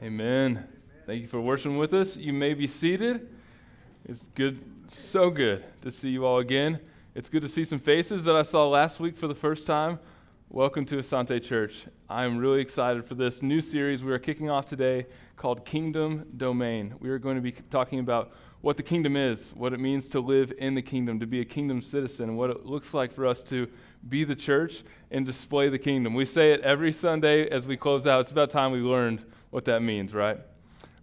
Amen. Thank you for worshiping with us. You may be seated. It's good, so good to see you all again. It's good to see some faces that I saw last week for the first time. Welcome to Asante Church. I'm really excited for this new series we are kicking off today called Kingdom Domain. We are going to be talking about what the kingdom is, what it means to live in the kingdom, to be a kingdom citizen, and what it looks like for us to be the church and display the kingdom. We say it every Sunday as we close out. It's about time we learned what that means, right?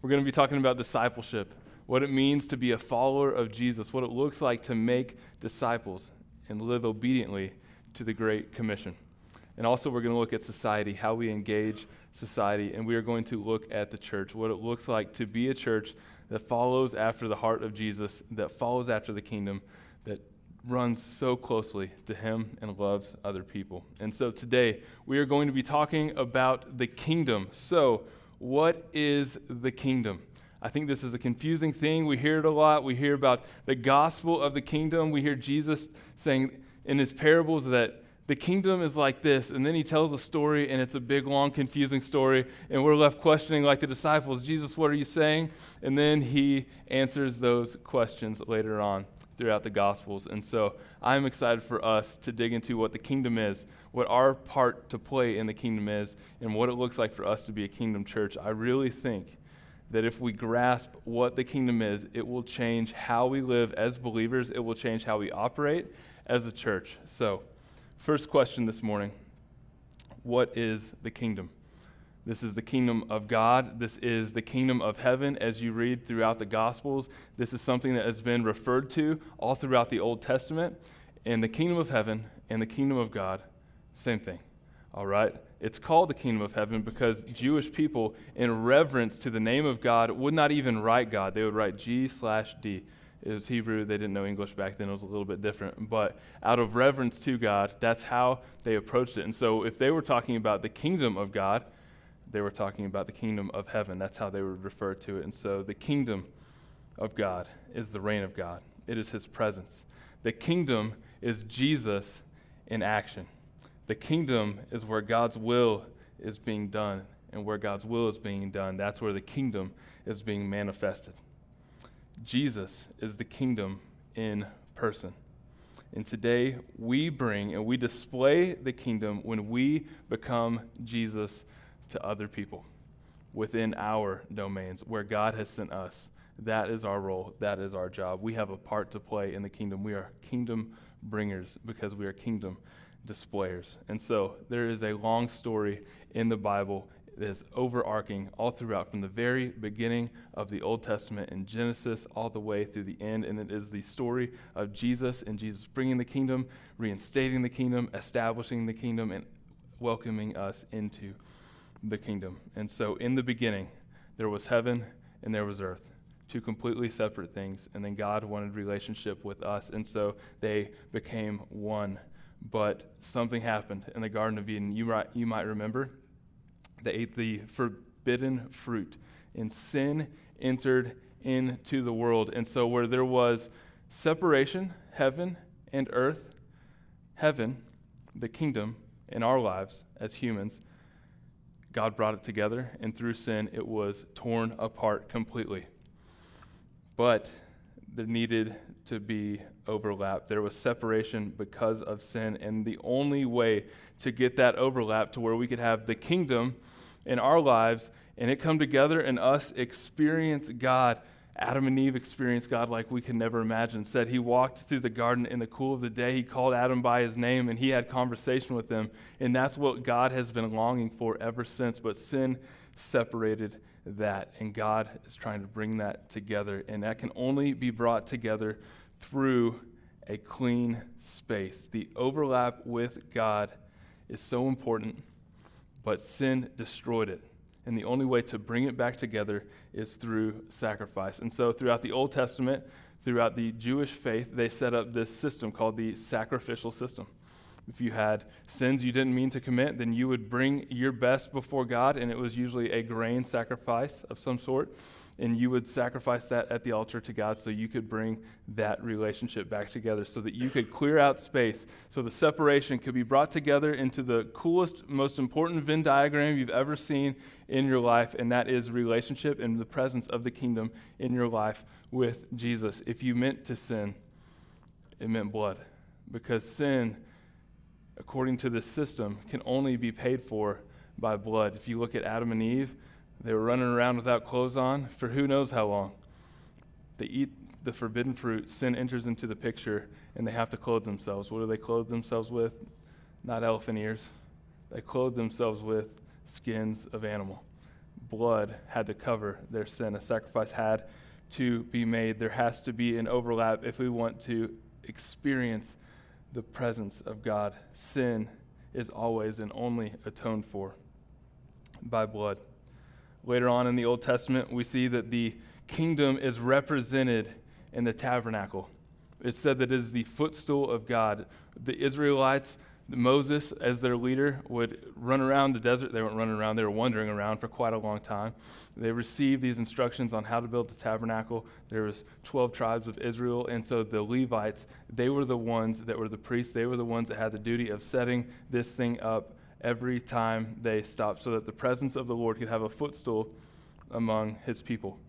We're going to be talking about discipleship, what it means to be a follower of Jesus, what it looks like to make disciples and live obediently to the Great Commission. And also, we're going to look at society, how we engage society, and we are going to look at the church, what it looks like to be a church that follows after the heart of Jesus, that follows after the kingdom, that runs so closely to him and loves other people. And so today, we are going to be talking about the kingdom. So, what is the kingdom? I think this is a confusing thing. We hear it a lot. We hear about the gospel of the kingdom. We hear Jesus saying in his parables that the kingdom is like this. And then he tells a story, and it's a big, long, confusing story. And we're left questioning, like the disciples, Jesus, what are you saying? And then he answers those questions later on throughout the Gospels. And so I'm excited for us to dig into what the kingdom is, what our part to play in the kingdom is, and what it looks like for us to be a kingdom church. I really think that if we grasp what the kingdom is, it will change how we live as believers, it will change how we operate as a church. So, first question this morning What is the kingdom? This is the kingdom of God. This is the kingdom of heaven as you read throughout the Gospels. This is something that has been referred to all throughout the Old Testament. And the kingdom of heaven and the kingdom of God, same thing. All right? It's called the kingdom of heaven because Jewish people, in reverence to the name of God, would not even write God. They would write G slash D. It was Hebrew. They didn't know English back then. It was a little bit different. But out of reverence to God, that's how they approached it. And so if they were talking about the kingdom of God, they were talking about the kingdom of heaven. That's how they would refer to it. And so the kingdom of God is the reign of God, it is his presence. The kingdom is Jesus in action. The kingdom is where God's will is being done. And where God's will is being done, that's where the kingdom is being manifested. Jesus is the kingdom in person. And today we bring and we display the kingdom when we become Jesus to other people within our domains where God has sent us. That is our role. That is our job. We have a part to play in the kingdom. We are kingdom bringers because we are kingdom displayers. And so there is a long story in the Bible that is overarching all throughout from the very beginning of the Old Testament in Genesis all the way through the end. And it is the story of Jesus and Jesus bringing the kingdom, reinstating the kingdom, establishing the kingdom, and welcoming us into the kingdom. And so in the beginning, there was heaven and there was earth, two completely separate things. And then God wanted relationship with us. And so they became one. But something happened in the Garden of Eden. You might, you might remember they ate the forbidden fruit, and sin entered into the world. And so, where there was separation, heaven and earth, heaven, the kingdom in our lives as humans, God brought it together, and through sin, it was torn apart completely. But there needed to be overlap. There was separation because of sin, and the only way to get that overlap to where we could have the kingdom in our lives and it come together and us experience God Adam and Eve experienced God like we could never imagine. Said he walked through the garden in the cool of the day. He called Adam by his name and he had conversation with him. And that's what God has been longing for ever since. But sin separated that. And God is trying to bring that together. And that can only be brought together through a clean space. The overlap with God is so important, but sin destroyed it. And the only way to bring it back together is through sacrifice. And so, throughout the Old Testament, throughout the Jewish faith, they set up this system called the sacrificial system, If you had sins you didn't mean to commit, then you would bring your best before God, and it was usually a grain sacrifice of some sort. And you would sacrifice that at the altar to God so you could bring that relationship back together, so that you could clear out space, so the separation could be brought together into the coolest, most important Venn diagram you've ever seen in your life, and that is relationship and the presence of the kingdom in your life with Jesus. If you meant to sin, it meant blood, because sin according to this system, can only be paid for by blood. If you look at Adam and Eve, they were running around without clothes on for who knows how long. They eat the forbidden fruit, sin enters into the picture, and they have to clothe themselves. What do they clothe themselves with? Not elephant ears. They clothe themselves with skins of animal. Blood had to cover their sin. A sacrifice had to be made. There has to be an overlap if we want to experience the presence of God. Sin is always and only atoned for by blood. Later on in the Old Testament, we see that the kingdom is represented in the tabernacle. It's said that it is the footstool of God. The Israelites Moses, as their leader, would run around the desert. They weren't running around, they were wandering around for quite a long time. They received these instructions on how to build the tabernacle. There was 12 tribes of Israel, and so the Levites, they were the ones that were the priests. They were the ones that had the duty of setting this thing up every time they stopped so that the presence of the Lord could have a footstool among his people.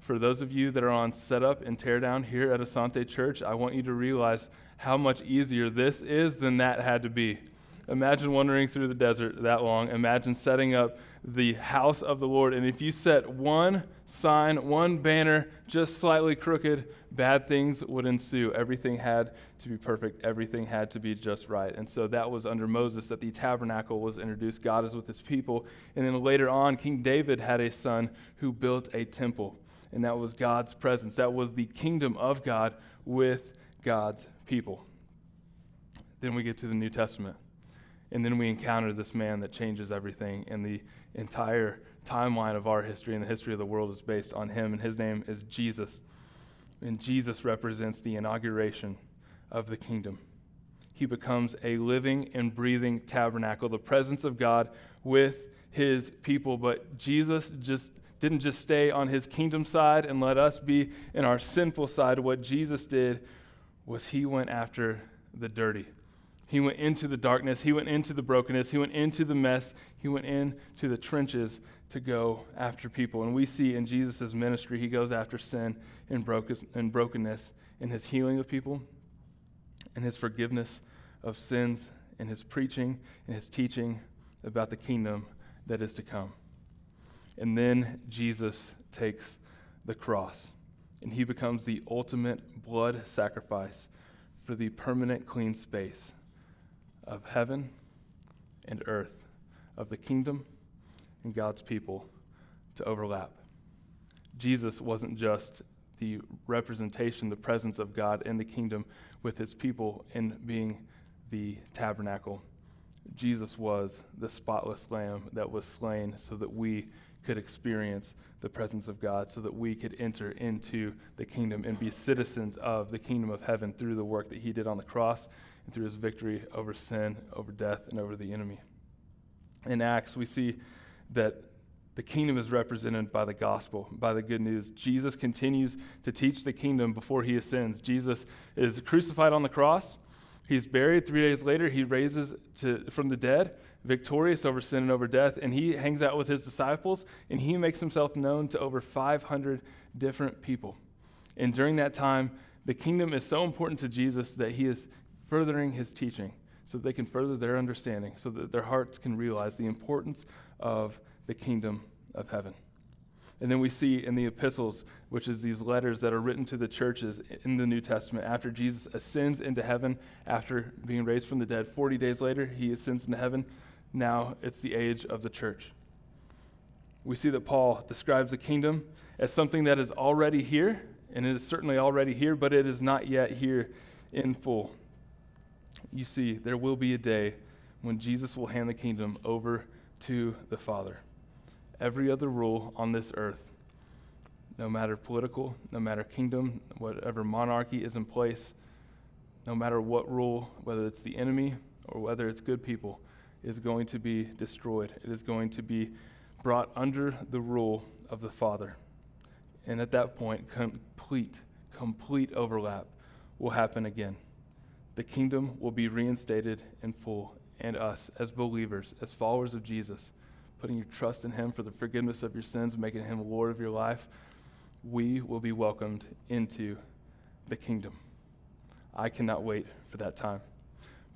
For those of you that are on setup and teardown here at Asante Church, I want you to realize how much easier this is than that had to be. Imagine wandering through the desert that long. Imagine setting up the house of the Lord. And if you set one sign, one banner just slightly crooked, bad things would ensue. Everything had to be perfect, everything had to be just right. And so that was under Moses that the tabernacle was introduced. God is with his people. And then later on, King David had a son who built a temple. And that was God's presence. That was the kingdom of God with God's people. Then we get to the New Testament. And then we encounter this man that changes everything. And the entire timeline of our history and the history of the world is based on him. And his name is Jesus. And Jesus represents the inauguration of the kingdom. He becomes a living and breathing tabernacle, the presence of God with his people. But Jesus just didn't just stay on his kingdom side and let us be in our sinful side. What Jesus did was he went after the dirty. He went into the darkness. He went into the brokenness. He went into the mess. He went into the trenches to go after people. And we see in Jesus' ministry, he goes after sin and, brokenness in his healing of people, in his forgiveness of sins, in his preaching, in his teaching about the kingdom that is to come. And then Jesus takes the cross and he becomes the ultimate blood sacrifice for the permanent clean space of heaven and earth, of the kingdom and God's people to overlap. Jesus wasn't just the representation, the presence of God in the kingdom with his people in being the tabernacle. Jesus was the spotless lamb that was slain so that we could experience the presence of God so that we could enter into the kingdom and be citizens of the kingdom of heaven through the work that he did on the cross and through his victory over sin, over death, and over the enemy. In Acts, we see that the kingdom is represented by the gospel, by the good news. Jesus continues to teach the kingdom before he ascends. Jesus is crucified on the cross. He's buried. Three days later, he raises to, from the dead victorious over sin and over death, and he hangs out with his disciples, and he makes himself known to over 500 different people. And during that time, the kingdom is so important to Jesus that he is furthering his teaching so that they can further their understanding, so that their hearts can realize the importance of the kingdom of heaven. And then we see in the epistles, which is these letters that are written to the churches in the New Testament, after Jesus ascends into heaven, after being raised from the dead, 40 days later, he ascends into heaven. Now it's the age of the church. We see that Paul describes the kingdom as something that is already here, and it is certainly already here, but it is not yet here in full. You see, there will be a day when Jesus will hand the kingdom over to the Father. Every other rule on this earth, no matter political, no matter kingdom, whatever monarchy is in place, no matter what rule, whether it's the enemy or whether it's good people, is going to be destroyed. It is going to be brought under the rule of the Father. And at that point, complete, complete overlap will happen again. The kingdom will be reinstated in full, and us, as believers, as followers of Jesus, putting your trust in Him for the forgiveness of your sins, making Him Lord of your life, we will be welcomed into the kingdom. I cannot wait for that time.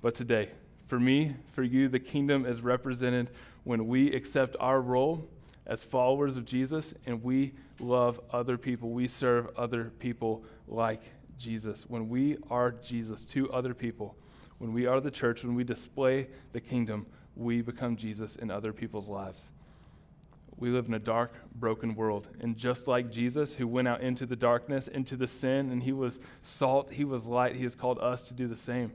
But today, for me, for you, the kingdom is represented when we accept our role as followers of Jesus and we love other people. We serve other people like Jesus. When we are Jesus to other people, when we are the church, when we display the kingdom, we become Jesus in other people's lives. We live in a dark, broken world. And just like Jesus, who went out into the darkness, into the sin, and he was salt, he was light, he has called us to do the same.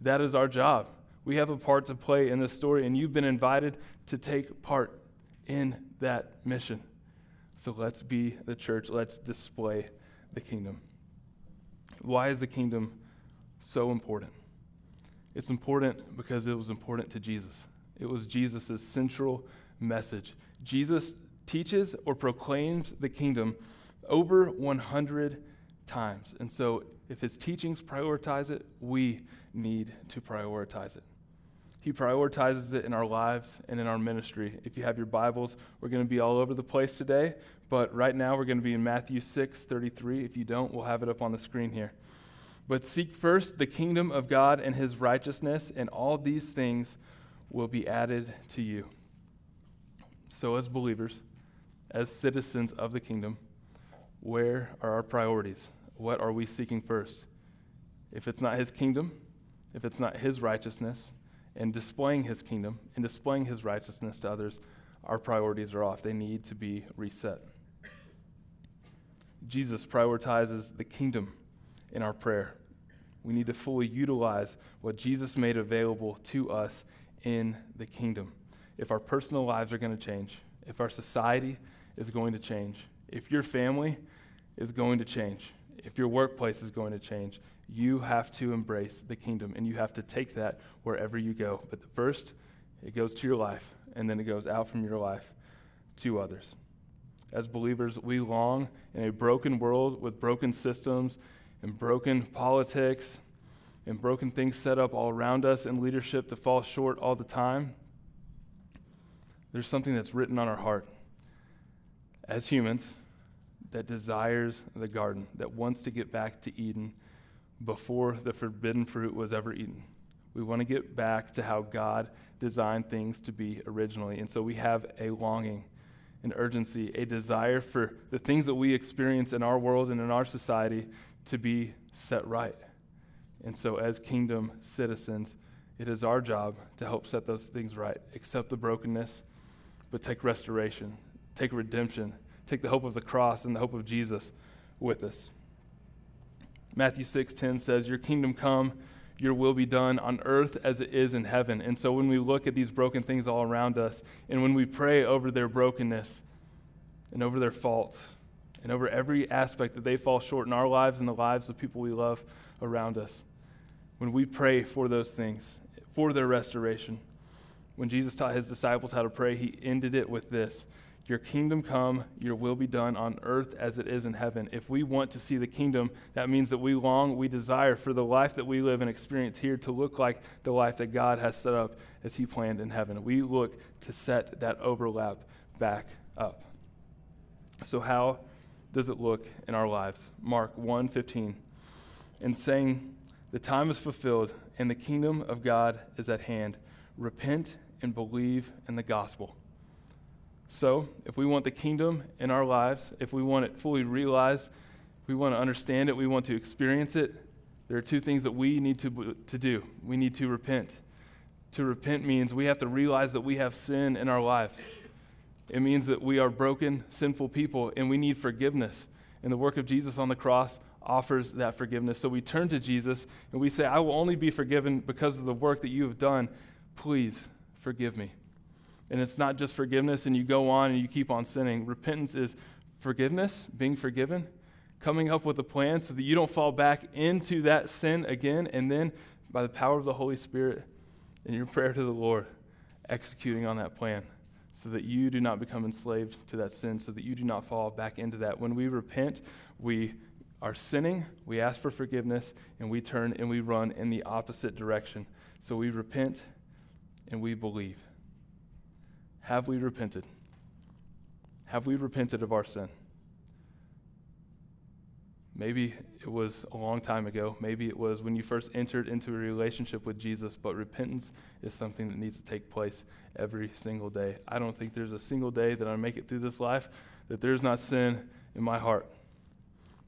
That is our job. We have a part to play in this story, and you've been invited to take part in that mission. So let's be the church. Let's display the kingdom. Why is the kingdom so important? It's important because it was important to Jesus. It was Jesus' central message. Jesus teaches or proclaims the kingdom over 100 times. And so, if his teachings prioritize it, we need to prioritize it. He prioritizes it in our lives and in our ministry. If you have your Bibles, we're going to be all over the place today, but right now we're going to be in Matthew 6 33. If you don't, we'll have it up on the screen here. But seek first the kingdom of God and his righteousness, and all these things will be added to you. So, as believers, as citizens of the kingdom, where are our priorities? What are we seeking first? If it's not his kingdom, if it's not his righteousness, and displaying his kingdom and displaying his righteousness to others, our priorities are off. They need to be reset. Jesus prioritizes the kingdom in our prayer. We need to fully utilize what Jesus made available to us in the kingdom. If our personal lives are going to change, if our society is going to change, if your family is going to change, if your workplace is going to change, you have to embrace the kingdom and you have to take that wherever you go. But first, it goes to your life, and then it goes out from your life to others. As believers, we long in a broken world with broken systems and broken politics and broken things set up all around us and leadership to fall short all the time. There's something that's written on our heart as humans that desires the garden, that wants to get back to Eden before the forbidden fruit was ever eaten. We want to get back to how God designed things to be originally. And so we have a longing, an urgency, a desire for the things that we experience in our world and in our society to be set right. And so, as kingdom citizens, it is our job to help set those things right, accept the brokenness, but take restoration, take redemption, take the hope of the cross and the hope of Jesus with us. Matthew 6:10 says, "Your kingdom come, your will be done on earth as it is in heaven." And so when we look at these broken things all around us and when we pray over their brokenness and over their faults and over every aspect that they fall short in our lives and the lives of people we love around us, when we pray for those things, for their restoration, when Jesus taught his disciples how to pray, he ended it with this your kingdom come, your will be done on earth as it is in heaven. If we want to see the kingdom, that means that we long, we desire for the life that we live and experience here to look like the life that God has set up as He planned in heaven. We look to set that overlap back up. So, how does it look in our lives? Mark 1 15. And saying, The time is fulfilled and the kingdom of God is at hand. Repent and believe in the gospel. So, if we want the kingdom in our lives, if we want it fully realized, we want to understand it, we want to experience it, there are two things that we need to, to do. We need to repent. To repent means we have to realize that we have sin in our lives. It means that we are broken, sinful people, and we need forgiveness. And the work of Jesus on the cross offers that forgiveness. So we turn to Jesus and we say, I will only be forgiven because of the work that you have done. Please forgive me. And it's not just forgiveness and you go on and you keep on sinning. Repentance is forgiveness, being forgiven, coming up with a plan so that you don't fall back into that sin again. And then by the power of the Holy Spirit, in your prayer to the Lord, executing on that plan so that you do not become enslaved to that sin, so that you do not fall back into that. When we repent, we are sinning, we ask for forgiveness, and we turn and we run in the opposite direction. So we repent and we believe. Have we repented? Have we repented of our sin? Maybe it was a long time ago. Maybe it was when you first entered into a relationship with Jesus, but repentance is something that needs to take place every single day. I don't think there's a single day that I make it through this life that there's not sin in my heart.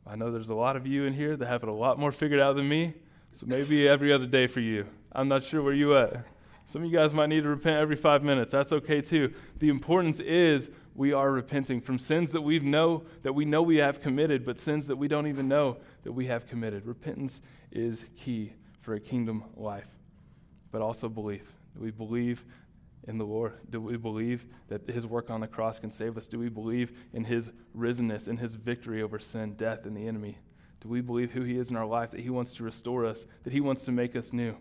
I know there's a lot of you in here that have it a lot more figured out than me, so maybe every other day for you. I'm not sure where you at. Some of you guys might need to repent every five minutes. That's okay too. The importance is we are repenting from sins that we know that we know we have committed, but sins that we don't even know that we have committed. Repentance is key for a kingdom life, but also belief. Do we believe in the Lord? Do we believe that His work on the cross can save us? Do we believe in His risenness in His victory over sin, death, and the enemy? Do we believe who He is in our life, that He wants to restore us, that He wants to make us new,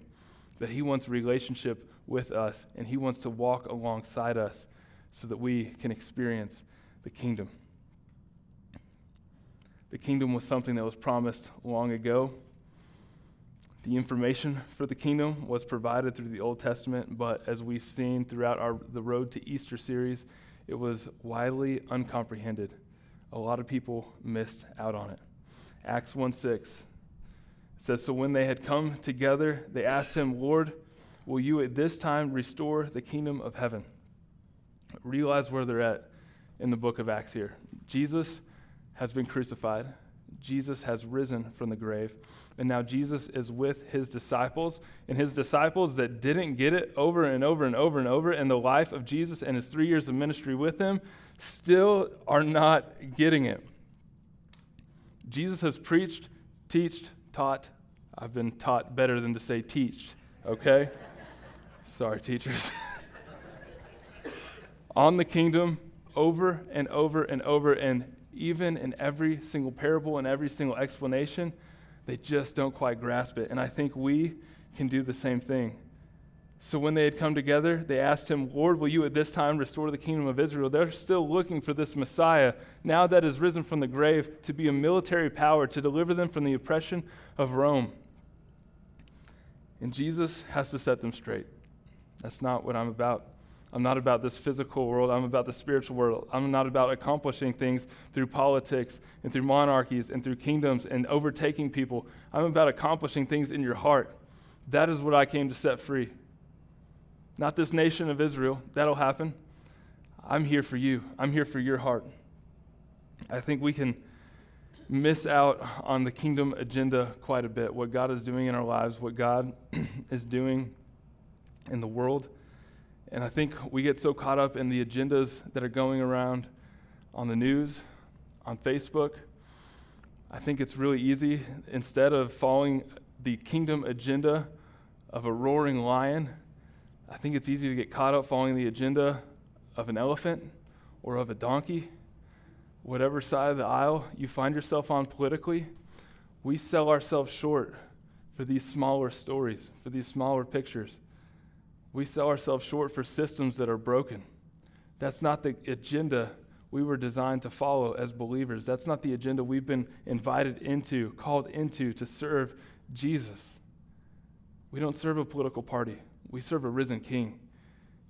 that He wants relationship with us, and He wants to walk alongside us so that we can experience the kingdom? The kingdom was something that was promised long ago. The information for the kingdom was provided through the Old Testament, but as we've seen throughout our, the Road to Easter series, it was widely uncomprehended. A lot of people missed out on it. Acts 1 6 says, So when they had come together, they asked him, Lord, will you at this time restore the kingdom of heaven? Realize where they're at in the book of Acts here. Jesus has been crucified. Jesus has risen from the grave. And now Jesus is with his disciples. And his disciples that didn't get it over and over and over and over in the life of Jesus and his three years of ministry with him still are not getting it. Jesus has preached, teached, taught. I've been taught better than to say teached, okay? Sorry, teachers. On the kingdom over and over and over. And even in every single parable and every single explanation, they just don't quite grasp it. And I think we can do the same thing. So when they had come together, they asked him, Lord, will you at this time restore the kingdom of Israel? They're still looking for this Messiah, now that is risen from the grave, to be a military power, to deliver them from the oppression of Rome. And Jesus has to set them straight. That's not what I'm about. I'm not about this physical world. I'm about the spiritual world. I'm not about accomplishing things through politics and through monarchies and through kingdoms and overtaking people. I'm about accomplishing things in your heart. That is what I came to set free. Not this nation of Israel. That'll happen. I'm here for you. I'm here for your heart. I think we can miss out on the kingdom agenda quite a bit. What God is doing in our lives, what God is doing in the world and I think we get so caught up in the agendas that are going around on the news, on Facebook. I think it's really easy, instead of following the kingdom agenda of a roaring lion, I think it's easy to get caught up following the agenda of an elephant or of a donkey. Whatever side of the aisle you find yourself on politically, we sell ourselves short for these smaller stories, for these smaller pictures. We sell ourselves short for systems that are broken. That's not the agenda we were designed to follow as believers. That's not the agenda we've been invited into, called into to serve Jesus. We don't serve a political party, we serve a risen king.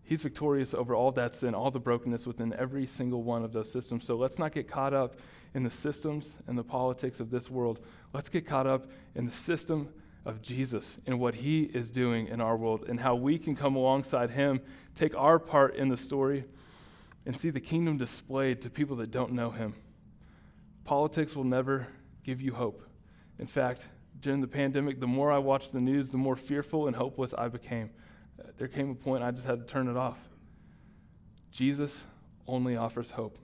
He's victorious over all that sin, all the brokenness within every single one of those systems. So let's not get caught up in the systems and the politics of this world. Let's get caught up in the system of Jesus and what he is doing in our world and how we can come alongside him, take our part in the story, and see the kingdom displayed to people that don't know him. Politics will never give you hope. In fact, during the pandemic, the more I watched the news, the more fearful and hopeless I became. Uh, there came a point I just had to turn it off. Jesus only offers hope,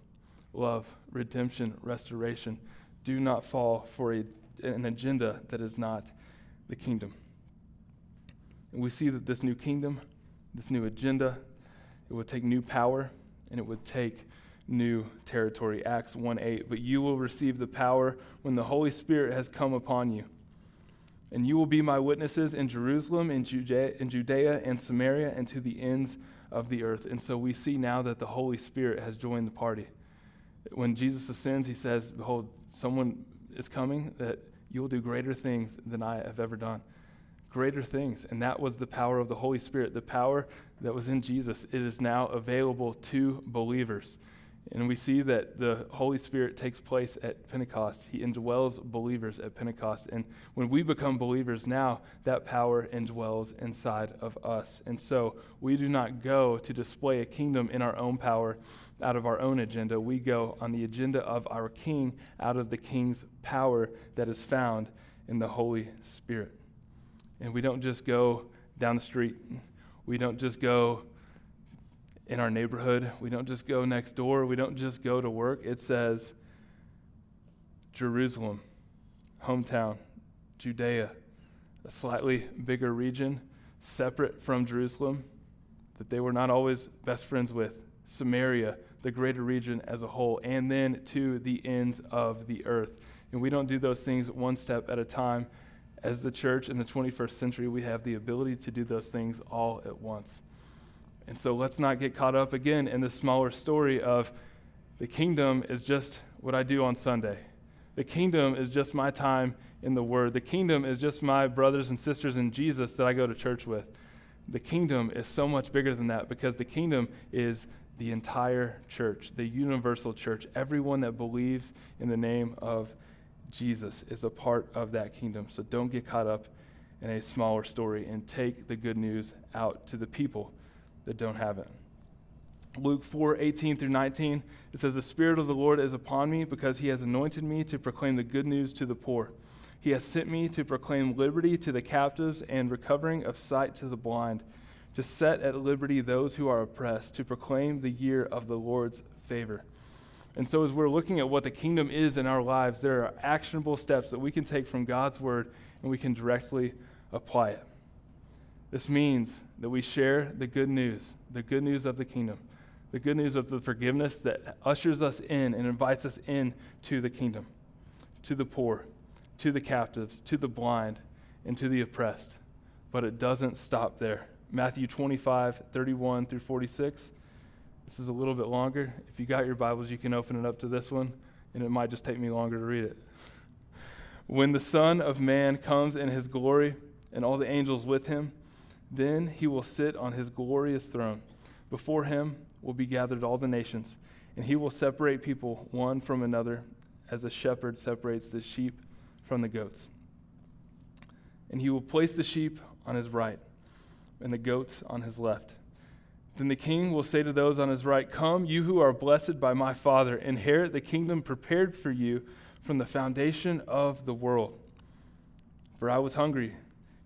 love, redemption, restoration. Do not fall for a, an agenda that is not the kingdom. And we see that this new kingdom, this new agenda, it would take new power and it would take new territory. Acts 1 8. But you will receive the power when the Holy Spirit has come upon you. And you will be my witnesses in Jerusalem, in Judea, in Judea and Samaria, and to the ends of the earth. And so we see now that the Holy Spirit has joined the party. When Jesus ascends, he says, Behold, someone is coming that you will do greater things than I have ever done. Greater things. And that was the power of the Holy Spirit, the power that was in Jesus. It is now available to believers. And we see that the Holy Spirit takes place at Pentecost. He indwells believers at Pentecost. And when we become believers now, that power indwells inside of us. And so we do not go to display a kingdom in our own power out of our own agenda. We go on the agenda of our King out of the King's power that is found in the Holy Spirit. And we don't just go down the street, we don't just go in our neighborhood. We don't just go next door. We don't just go to work. It says Jerusalem, hometown, Judea, a slightly bigger region, separate from Jerusalem, that they were not always best friends with, Samaria, the greater region as a whole, and then to the ends of the earth. And we don't do those things one step at a time. As the church in the 21st century, we have the ability to do those things all at once. And so let's not get caught up again in the smaller story of the kingdom is just what I do on Sunday. The kingdom is just my time in the Word. The kingdom is just my brothers and sisters in Jesus that I go to church with. The kingdom is so much bigger than that because the kingdom is the entire church, the universal church. Everyone that believes in the name of Jesus is a part of that kingdom. So don't get caught up in a smaller story and take the good news out to the people that don't have it. Luke 4 18 through 19, it says, The Spirit of the Lord is upon me because he has anointed me to proclaim the good news to the poor. He has sent me to proclaim liberty to the captives and recovering of sight to the blind, to set at liberty those who are oppressed, to proclaim the year of the Lord's favor. And so, as we're looking at what the kingdom is in our lives, there are actionable steps that we can take from God's word and we can directly apply it. This means that we share the good news, the good news of the kingdom, the good news of the forgiveness that ushers us in and invites us in to the kingdom, to the poor, to the captives, to the blind, and to the oppressed. But it doesn't stop there. Matthew 25, 31 through 46. This is a little bit longer. If you got your Bibles, you can open it up to this one, and it might just take me longer to read it. when the Son of Man comes in his glory and all the angels with him, then he will sit on his glorious throne. Before him will be gathered all the nations, and he will separate people one from another as a shepherd separates the sheep from the goats. And he will place the sheep on his right and the goats on his left. Then the king will say to those on his right, Come, you who are blessed by my Father, inherit the kingdom prepared for you from the foundation of the world. For I was hungry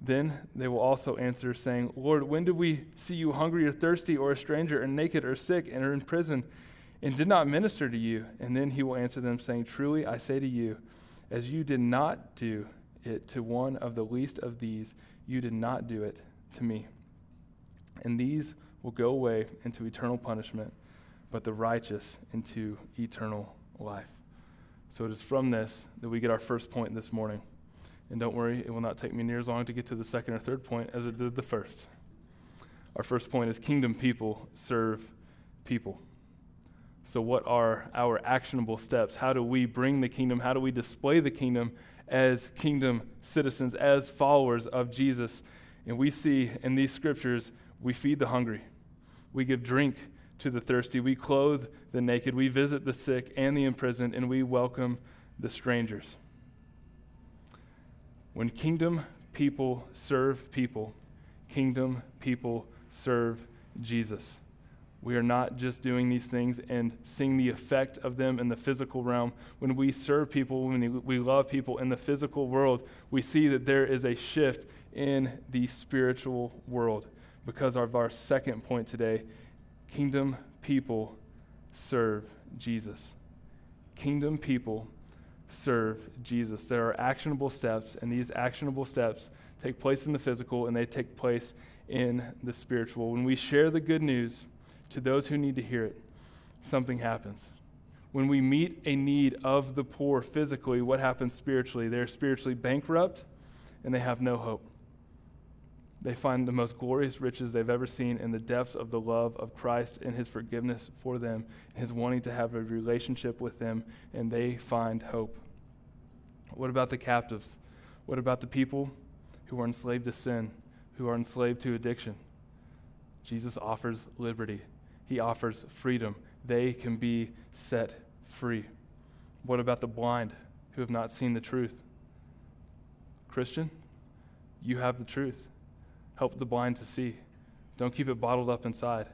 Then they will also answer, saying, Lord, when did we see you hungry or thirsty or a stranger or naked or sick and are in prison and did not minister to you? And then he will answer them, saying, Truly I say to you, as you did not do it to one of the least of these, you did not do it to me. And these will go away into eternal punishment, but the righteous into eternal life. So it is from this that we get our first point this morning. And don't worry, it will not take me near as long to get to the second or third point as it did the first. Our first point is kingdom people serve people. So, what are our actionable steps? How do we bring the kingdom? How do we display the kingdom as kingdom citizens, as followers of Jesus? And we see in these scriptures, We feed the hungry. We give drink to the thirsty. We clothe the naked. We visit the sick and the imprisoned, and we welcome the strangers. When kingdom people serve people, kingdom people serve Jesus. We are not just doing these things and seeing the effect of them in the physical realm. When we serve people, when we love people in the physical world, we see that there is a shift in the spiritual world because of our second point today kingdom people serve Jesus. Kingdom people serve Jesus. There are actionable steps, and these actionable steps take place in the physical and they take place in the spiritual. When we share the good news to those who need to hear it, something happens. When we meet a need of the poor physically, what happens spiritually? They're spiritually bankrupt and they have no hope. They find the most glorious riches they've ever seen in the depths of the love of Christ and his forgiveness for them, his wanting to have a relationship with them, and they find hope. What about the captives? What about the people who are enslaved to sin, who are enslaved to addiction? Jesus offers liberty, he offers freedom. They can be set free. What about the blind who have not seen the truth? Christian, you have the truth. Help the blind to see. Don't keep it bottled up inside.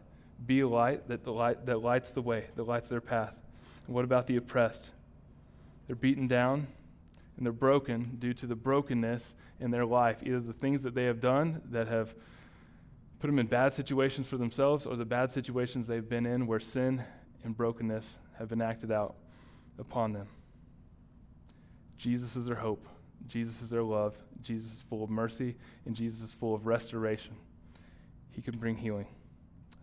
Be a light that, the light that lights the way, that lights their path. And what about the oppressed? They're beaten down and they're broken due to the brokenness in their life, either the things that they have done that have put them in bad situations for themselves or the bad situations they've been in where sin and brokenness have been acted out upon them. Jesus is their hope. Jesus is their love. Jesus is full of mercy, and Jesus is full of restoration. He can bring healing.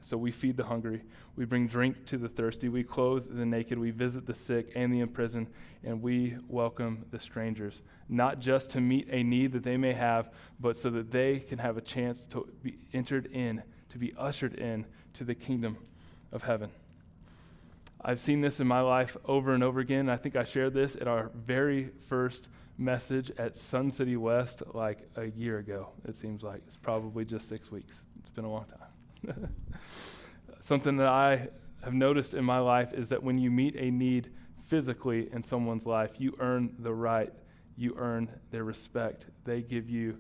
So we feed the hungry, we bring drink to the thirsty, we clothe the naked, we visit the sick and the imprisoned, and we welcome the strangers, not just to meet a need that they may have, but so that they can have a chance to be entered in, to be ushered in to the kingdom of heaven. I've seen this in my life over and over again. I think I shared this at our very first message at Sun City West like a year ago. It seems like it's probably just six weeks. It's been a long time. Something that I have noticed in my life is that when you meet a need physically in someone's life, you earn the right, you earn their respect. They give you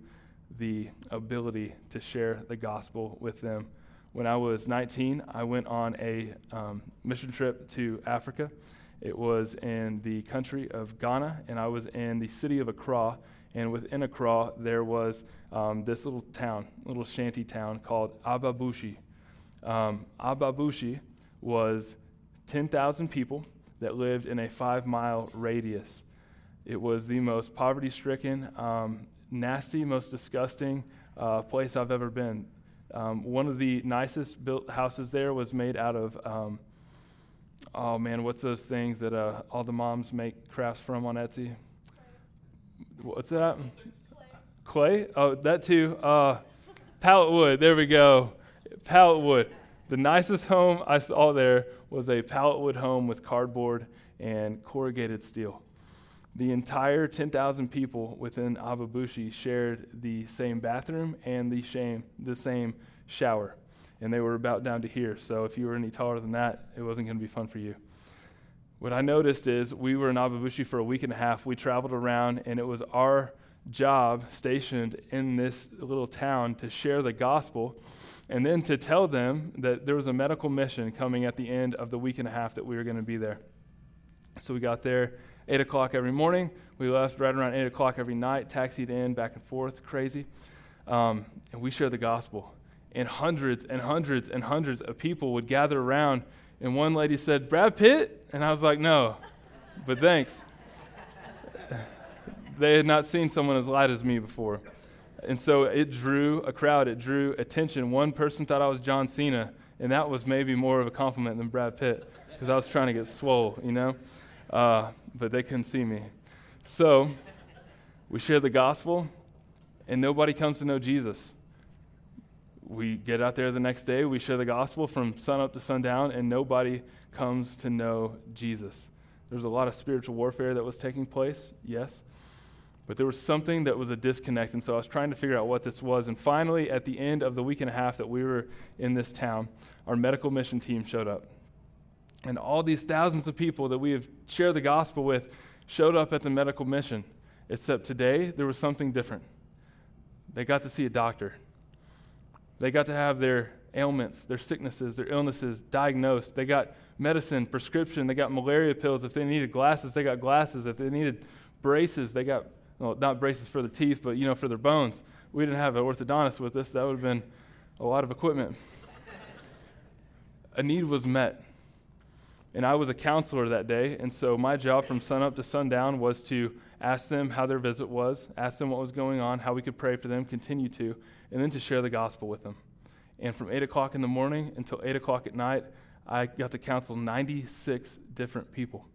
the ability to share the gospel with them. When I was 19, I went on a um, mission trip to Africa it was in the country of Ghana, and I was in the city of Accra. And within Accra, there was um, this little town, little shanty town called Ababushi. Um, Ababushi was 10,000 people that lived in a five mile radius. It was the most poverty stricken, um, nasty, most disgusting uh, place I've ever been. Um, one of the nicest built houses there was made out of um, oh man, what's those things that uh, all the moms make crafts from on Etsy? What's that? Clay? Oh, that too. Uh, pallet wood. There we go. Pallet wood. The nicest home I saw there was a pallet wood home with cardboard and corrugated steel. The entire 10,000 people within Ababushi shared the same bathroom and the, same, the same shower and they were about down to here. So if you were any taller than that, it wasn't going to be fun for you. What I noticed is we were in Ababushi for a week and a half. We traveled around, and it was our job stationed in this little town to share the gospel and then to tell them that there was a medical mission coming at the end of the week and a half that we were going to be there. So we got there 8 o'clock every morning. We left right around 8 o'clock every night, taxied in, back and forth, crazy. Um, and we shared the gospel and hundreds and hundreds and hundreds of people would gather around. And one lady said, Brad Pitt? And I was like, no, but thanks. they had not seen someone as light as me before. And so it drew a crowd, it drew attention. One person thought I was John Cena, and that was maybe more of a compliment than Brad Pitt because I was trying to get swole, you know? Uh, but they couldn't see me. So we share the gospel, and nobody comes to know Jesus we get out there the next day, we share the gospel from sun up to sundown, and nobody comes to know Jesus. There's a lot of spiritual warfare that was taking place, yes, But there was something that was a disconnect, and so I was trying to figure out what this was. And finally, at the end of the week and a half that we were in this town, our medical mission team showed up. And all these thousands of people that we have shared the gospel with showed up at the medical mission. Except today, there was something different. They got to see a doctor. They got to have their ailments, their sicknesses, their illnesses diagnosed. They got medicine, prescription. They got malaria pills. If they needed glasses, they got glasses. If they needed braces, they got, well, not braces for the teeth, but, you know, for their bones. We didn't have an orthodontist with us. That would have been a lot of equipment. a need was met. And I was a counselor that day, and so my job from sunup to sundown was to ask them how their visit was, ask them what was going on, how we could pray for them, continue to, and then to share the gospel with them. And from 8 o'clock in the morning until 8 o'clock at night, I got to counsel 96 different people.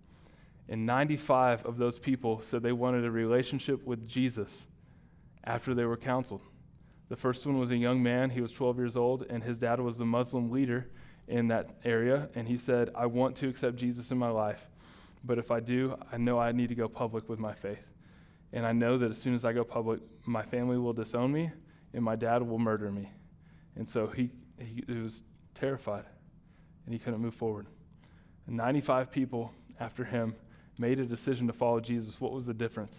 And 95 of those people said they wanted a relationship with Jesus after they were counseled. The first one was a young man, he was 12 years old, and his dad was the Muslim leader in that area, and he said, I want to accept Jesus in my life, but if I do, I know I need to go public with my faith. And I know that as soon as I go public, my family will disown me and my dad will murder me. And so he, he, he was terrified and he couldn't move forward. And 95 people after him made a decision to follow Jesus. What was the difference?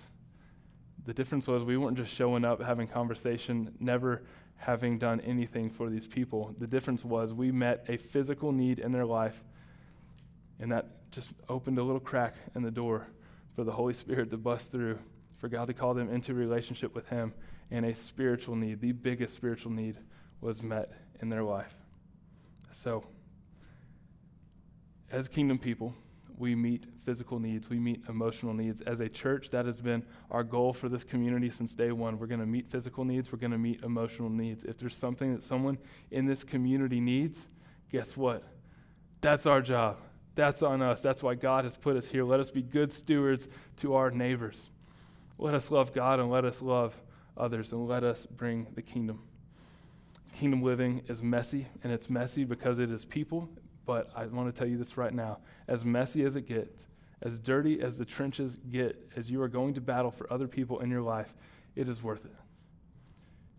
The difference was we weren't just showing up, having conversation, never having done anything for these people. The difference was we met a physical need in their life, and that just opened a little crack in the door for the Holy Spirit to bust through, for God to call them into relationship with Him, and a spiritual need, the biggest spiritual need, was met in their life. So, as kingdom people, we meet physical needs, we meet emotional needs. As a church, that has been our goal for this community since day one. We're going to meet physical needs, we're going to meet emotional needs. If there's something that someone in this community needs, guess what? That's our job. That's on us. That's why God has put us here. Let us be good stewards to our neighbors. Let us love God and let us love others and let us bring the kingdom. Kingdom living is messy, and it's messy because it is people, but I want to tell you this right now. As messy as it gets, as dirty as the trenches get, as you are going to battle for other people in your life, it is worth it.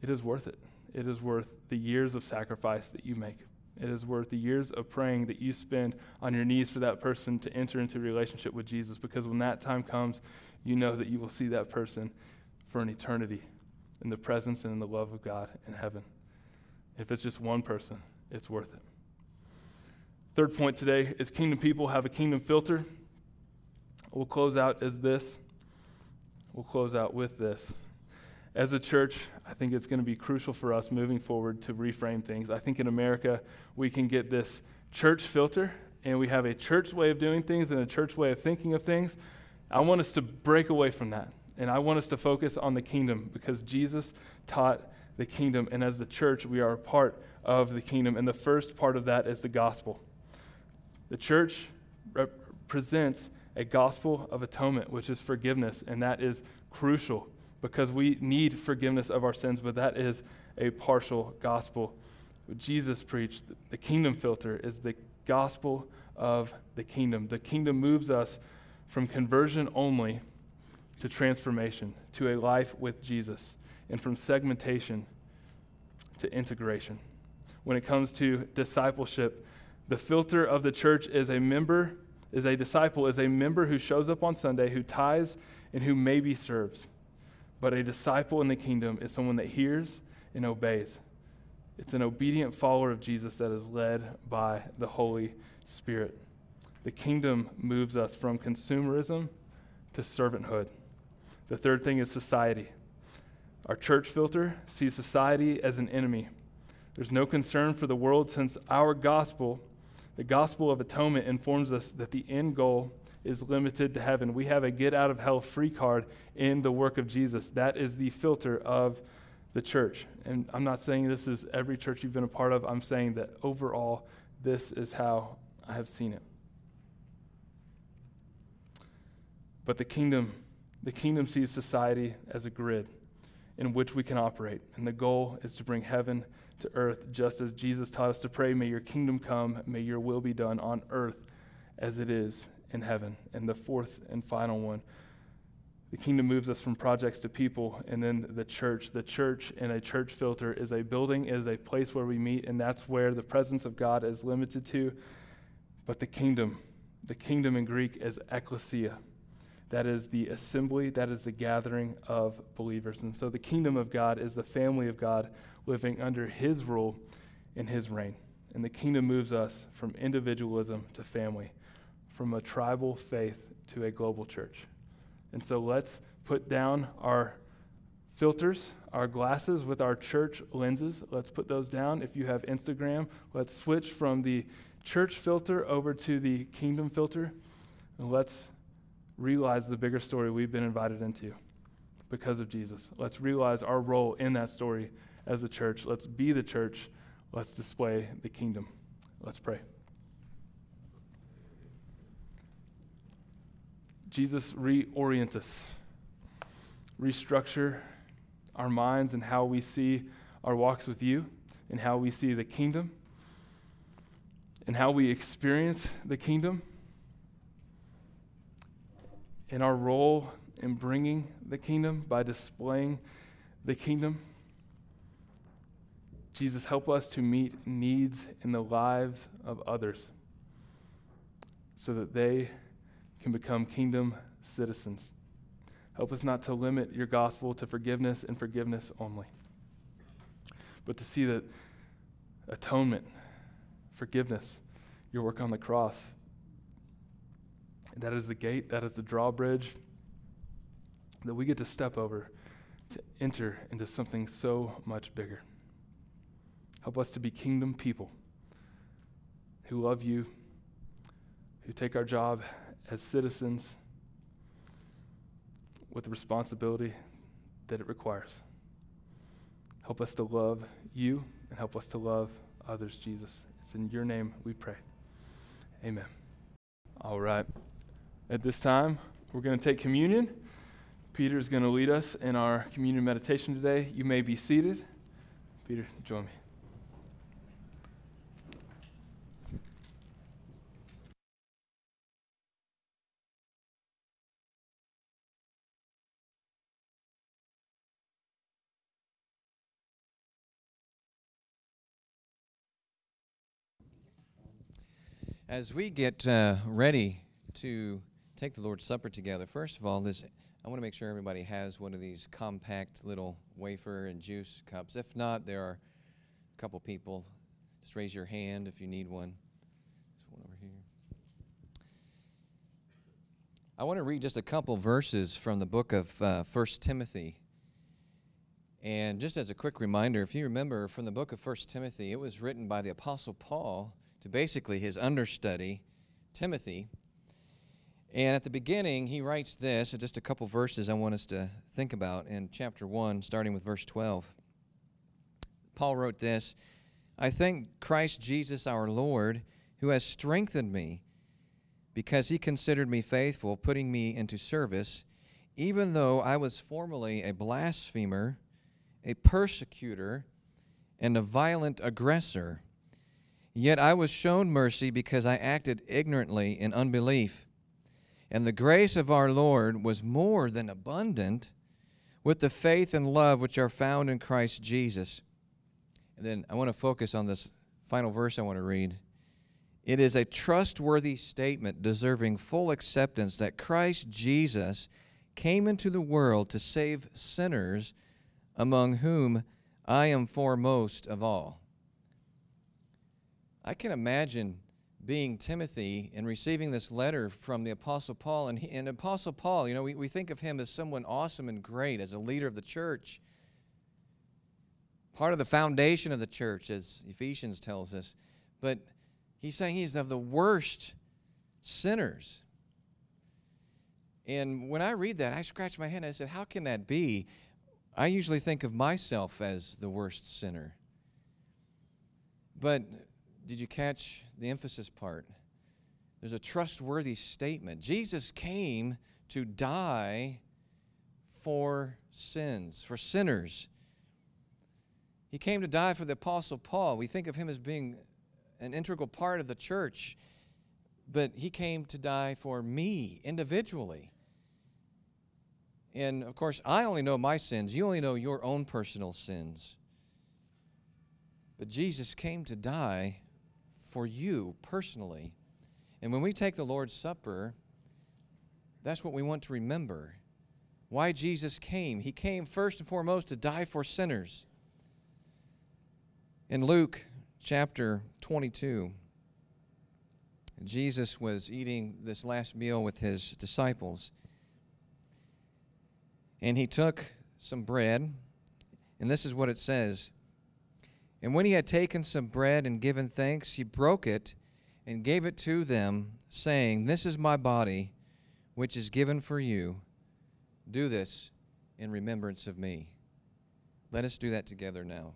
It is worth it. It is worth the years of sacrifice that you make. It is worth the years of praying that you spend on your knees for that person to enter into relationship with Jesus because when that time comes, you know that you will see that person for an eternity in the presence and in the love of God in heaven. If it's just one person, it's worth it. Third point today is kingdom people have a kingdom filter. We'll close out as this. We'll close out with this. As a church, I think it's going to be crucial for us moving forward to reframe things. I think in America, we can get this church filter, and we have a church way of doing things and a church way of thinking of things. I want us to break away from that, and I want us to focus on the kingdom because Jesus taught the kingdom, and as the church, we are a part of the kingdom, and the first part of that is the gospel. The church represents a gospel of atonement, which is forgiveness, and that is crucial because we need forgiveness of our sins, but that is a partial gospel. Jesus preached the kingdom filter is the gospel of the kingdom. The kingdom moves us from conversion only to transformation, to a life with Jesus, and from segmentation to integration. When it comes to discipleship, the filter of the church is a member, is a disciple, is a member who shows up on Sunday, who tithes, and who maybe serves. But a disciple in the kingdom is someone that hears and obeys. It's an obedient follower of Jesus that is led by the Holy Spirit. The kingdom moves us from consumerism to servanthood. The third thing is society. Our church filter sees society as an enemy. There's no concern for the world since our gospel the gospel of atonement informs us that the end goal is limited to heaven. We have a get out of hell free card in the work of Jesus. That is the filter of the church. And I'm not saying this is every church you've been a part of, I'm saying that overall, this is how I have seen it. But the kingdom, the kingdom sees society as a grid in which we can operate. And the goal is to bring heaven to earth, just as Jesus taught us to pray, May your kingdom come, may your will be done on earth as it is in heaven. And the fourth and final one The kingdom moves us from projects to people, and then the church. The church in a church filter is a building, is a place where we meet, and that's where the presence of God is limited to. But the kingdom, the kingdom in Greek is ecclesia. That is the assembly, that is the gathering of believers. And so the kingdom of God is the family of God living under his rule and his reign. And the kingdom moves us from individualism to family, from a tribal faith to a global church. And so let's put down our filters, our glasses with our church lenses. Let's put those down. If you have Instagram, let's switch from the church filter over to the kingdom filter. And let's realize the bigger story we've been invited into because of Jesus. Let's realize our role in that story as a church. Let's be the church. Let's display the kingdom. Let's pray. Jesus, reorient us, restructure our minds and how we see our walks with you, and how we see the kingdom, and how we experience the kingdom, and our role in bringing the kingdom by displaying the kingdom. Jesus, help us to meet needs in the lives of others so that they can become kingdom citizens. Help us not to limit your gospel to forgiveness and forgiveness only, but to see that atonement, forgiveness, your work on the cross, that is the gate, that is the drawbridge that we get to step over to enter into something so much bigger. Help us to be kingdom people who love you, who take our job as citizens with the responsibility that it requires. Help us to love you and help us to love others, Jesus. It's in your name we pray. Amen. All right. At this time, we're going to take communion. Peter is going to lead us in our communion meditation today. You may be seated. Peter, join me. As we get uh, ready to take the Lord's Supper together, first of all, this I want to make sure everybody has one of these compact little wafer and juice cups. If not, there are a couple people. Just raise your hand if you need one. There's one over here. I want to read just a couple verses from the book of uh, 1 Timothy. And just as a quick reminder, if you remember from the book of 1 Timothy, it was written by the Apostle Paul to basically his understudy, Timothy. And at the beginning, he writes this, just a couple verses I want us to think about in chapter 1, starting with verse 12. Paul wrote this I thank Christ Jesus our Lord, who has strengthened me, because he considered me faithful, putting me into service, even though I was formerly a blasphemer, a persecutor, and a violent aggressor. Yet I was shown mercy because I acted ignorantly in unbelief. And the grace of our Lord was more than abundant with the faith and love which are found in Christ Jesus. And then I want to focus on this final verse I want to read. It is a trustworthy statement deserving full acceptance that Christ Jesus came into the world to save sinners, among whom I am foremost of all. I can imagine being Timothy and receiving this letter from the Apostle Paul. And, he, and Apostle Paul, you know, we, we think of him as someone awesome and great, as a leader of the church, part of the foundation of the church, as Ephesians tells us. But he's saying he's of the worst sinners. And when I read that, I scratch my head and I said, How can that be? I usually think of myself as the worst sinner. But did you catch the emphasis part? There's a trustworthy statement. Jesus came to die for sins, for sinners. He came to die for the Apostle Paul. We think of him as being an integral part of the church, but he came to die for me individually. And of course, I only know my sins. You only know your own personal sins. But Jesus came to die for you personally. And when we take the Lord's Supper, that's what we want to remember. Why Jesus came. He came first and foremost to die for sinners. In Luke chapter 22, Jesus was eating this last meal with his disciples. And he took some bread, and this is what it says. And when he had taken some bread and given thanks, he broke it and gave it to them, saying, This is my body, which is given for you. Do this in remembrance of me. Let us do that together now.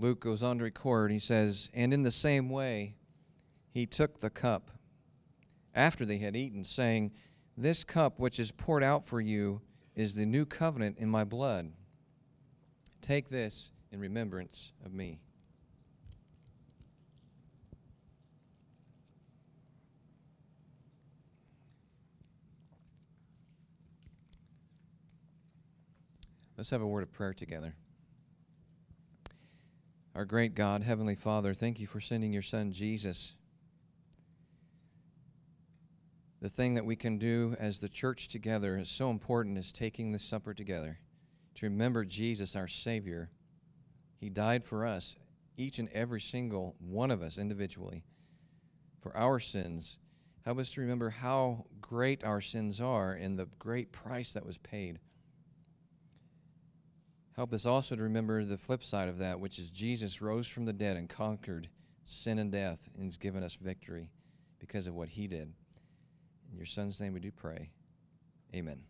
Luke goes on to record, he says, And in the same way, he took the cup after they had eaten, saying, This cup which is poured out for you is the new covenant in my blood. Take this in remembrance of me. Let's have a word of prayer together. Our great God, Heavenly Father, thank you for sending your Son Jesus. The thing that we can do as the church together is so important is taking this supper together to remember Jesus, our Savior. He died for us, each and every single one of us individually, for our sins. Help us to remember how great our sins are and the great price that was paid. Help us also to remember the flip side of that, which is Jesus rose from the dead and conquered sin and death, and He's given us victory because of what He did. In your Son's name we do pray. Amen.